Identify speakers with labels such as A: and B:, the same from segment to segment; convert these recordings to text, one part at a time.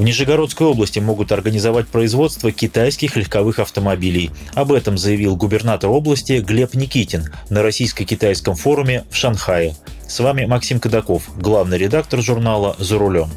A: В Нижегородской области могут организовать производство китайских легковых автомобилей. Об этом заявил губернатор области Глеб Никитин на российско-китайском форуме в Шанхае. С вами Максим Кадаков, главный редактор журнала «За рулем».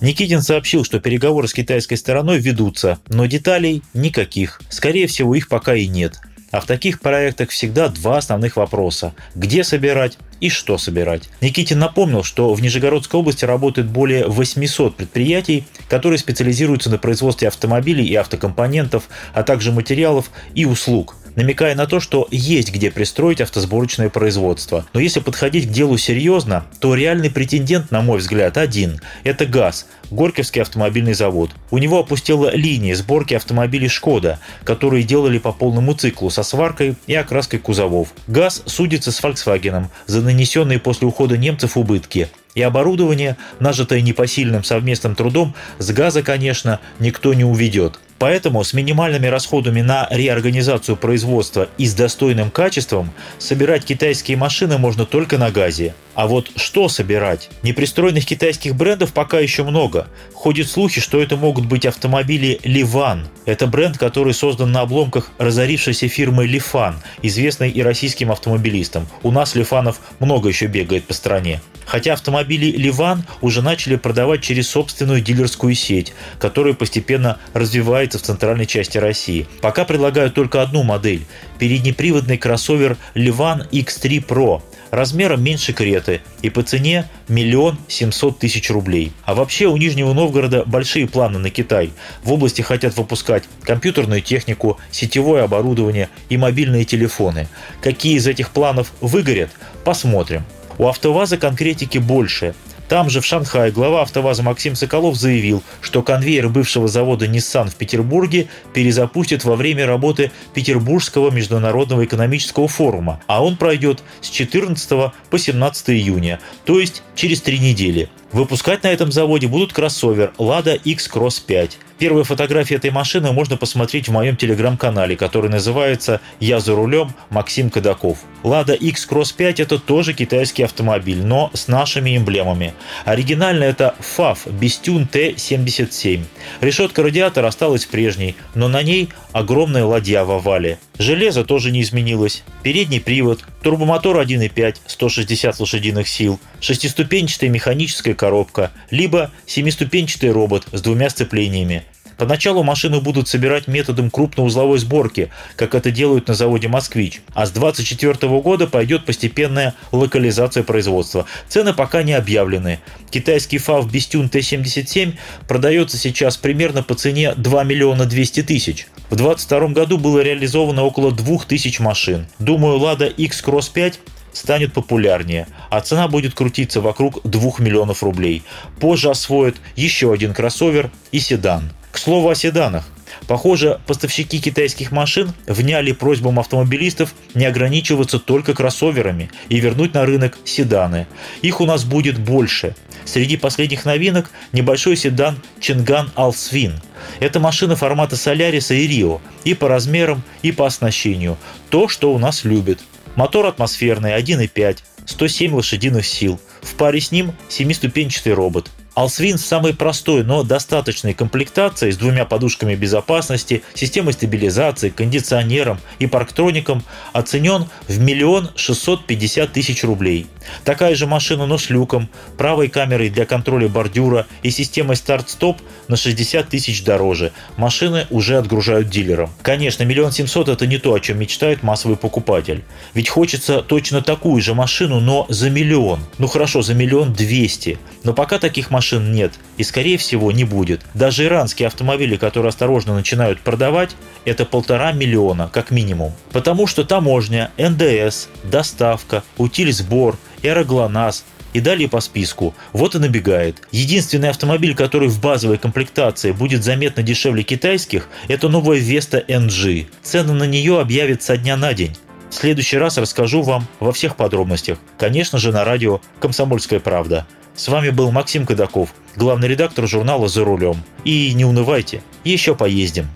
A: Никитин сообщил, что переговоры с китайской стороной ведутся, но деталей никаких. Скорее всего, их пока и нет. А в таких проектах всегда два основных вопроса. Где собирать и что собирать. Никитин напомнил, что в Нижегородской области работает более 800 предприятий, которые специализируются на производстве автомобилей и автокомпонентов, а также материалов и услуг намекая на то, что есть где пристроить автосборочное производство. Но если подходить к делу серьезно, то реальный претендент, на мой взгляд, один – это ГАЗ, Горьковский автомобильный завод. У него опустела линия сборки автомобилей «Шкода», которые делали по полному циклу со сваркой и окраской кузовов. ГАЗ судится с Volkswagen за нанесенные после ухода немцев убытки. И оборудование, нажитое непосильным совместным трудом, с газа, конечно, никто не уведет. Поэтому с минимальными расходами на реорганизацию производства и с достойным качеством собирать китайские машины можно только на газе. А вот что собирать? Непристроенных китайских брендов пока еще много. Ходят слухи, что это могут быть автомобили «Ливан». Это бренд, который создан на обломках разорившейся фирмы «Лифан», известной и российским автомобилистам. У нас «Лифанов» много еще бегает по стране. Хотя автомобили «Ливан» уже начали продавать через собственную дилерскую сеть, которая постепенно развивается в центральной части России. Пока предлагают только одну модель – переднеприводный кроссовер «Ливан X3 Pro», размером меньше Креты и по цене миллион семьсот тысяч рублей. А вообще у Нижнего Новгорода большие планы на Китай. В области хотят выпускать компьютерную технику, сетевое оборудование и мобильные телефоны. Какие из этих планов выгорят, посмотрим. У АвтоВАЗа конкретики больше – там же, в Шанхае, глава АвтоВАЗа Максим Соколов заявил, что конвейер бывшего завода Nissan в Петербурге перезапустят во время работы Петербургского международного экономического форума, а он пройдет с 14 по 17 июня, то есть через три недели. Выпускать на этом заводе будут кроссовер Lada X-Cross 5. Первые фотографии этой машины можно посмотреть в моем телеграм-канале, который называется «Я за рулем. Максим Кадаков». Lada X-Cross 5 – это тоже китайский автомобиль, но с нашими эмблемами. Оригинально это FAV Bestune T77. Решетка радиатора осталась прежней, но на ней огромная ладья в овале. Железо тоже не изменилось. Передний привод, турбомотор 1.5, 160 лошадиных сил, шестиступенчатая механическая коробка, либо семиступенчатый робот с двумя сцеплениями. Поначалу машину будут собирать методом крупноузловой сборки, как это делают на заводе «Москвич», а с 2024 года пойдет постепенная локализация производства. Цены пока не объявлены. Китайский FAV Bestune T77 продается сейчас примерно по цене 2 миллиона 200 тысяч. В 2022 году было реализовано около 2000 машин. Думаю, Lada X-Cross 5 станет популярнее, а цена будет крутиться вокруг 2 миллионов рублей. Позже освоят еще один кроссовер и седан. К слову о седанах. Похоже, поставщики китайских машин вняли просьбам автомобилистов не ограничиваться только кроссоверами и вернуть на рынок седаны. Их у нас будет больше. Среди последних новинок небольшой седан Чинган Алсвин. Это машина формата Соляриса и Рио и по размерам, и по оснащению. То, что у нас любят. Мотор атмосферный 1.5, 107 лошадиных сил. В паре с ним семиступенчатый робот. Алсвин с самой простой, но достаточной комплектацией с двумя подушками безопасности, системой стабилизации, кондиционером и парктроником оценен в миллион шестьсот пятьдесят тысяч рублей. Такая же машина, но с люком, правой камерой для контроля бордюра и системой старт-стоп на 60 тысяч дороже. Машины уже отгружают дилерам. Конечно, миллион семьсот это не то, о чем мечтает массовый покупатель. Ведь хочется точно такую же машину, но за миллион. Ну хорошо, за миллион двести. Но пока таких машин машин нет и, скорее всего, не будет. Даже иранские автомобили, которые осторожно начинают продавать, это полтора миллиона, как минимум. Потому что таможня, НДС, доставка, утиль-сбор, эроглонас, И далее по списку. Вот и набегает. Единственный автомобиль, который в базовой комплектации будет заметно дешевле китайских, это новая Vesta NG. Цены на нее объявят со дня на день. В следующий раз расскажу вам во всех подробностях. Конечно же, на радио «Комсомольская правда». С вами был Максим Кадаков, главный редактор журнала «За рулем». И не унывайте, еще поездим.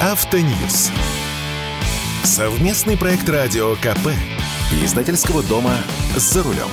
B: Автоньюз. Совместный проект радио КП. Издательского дома «За рулем».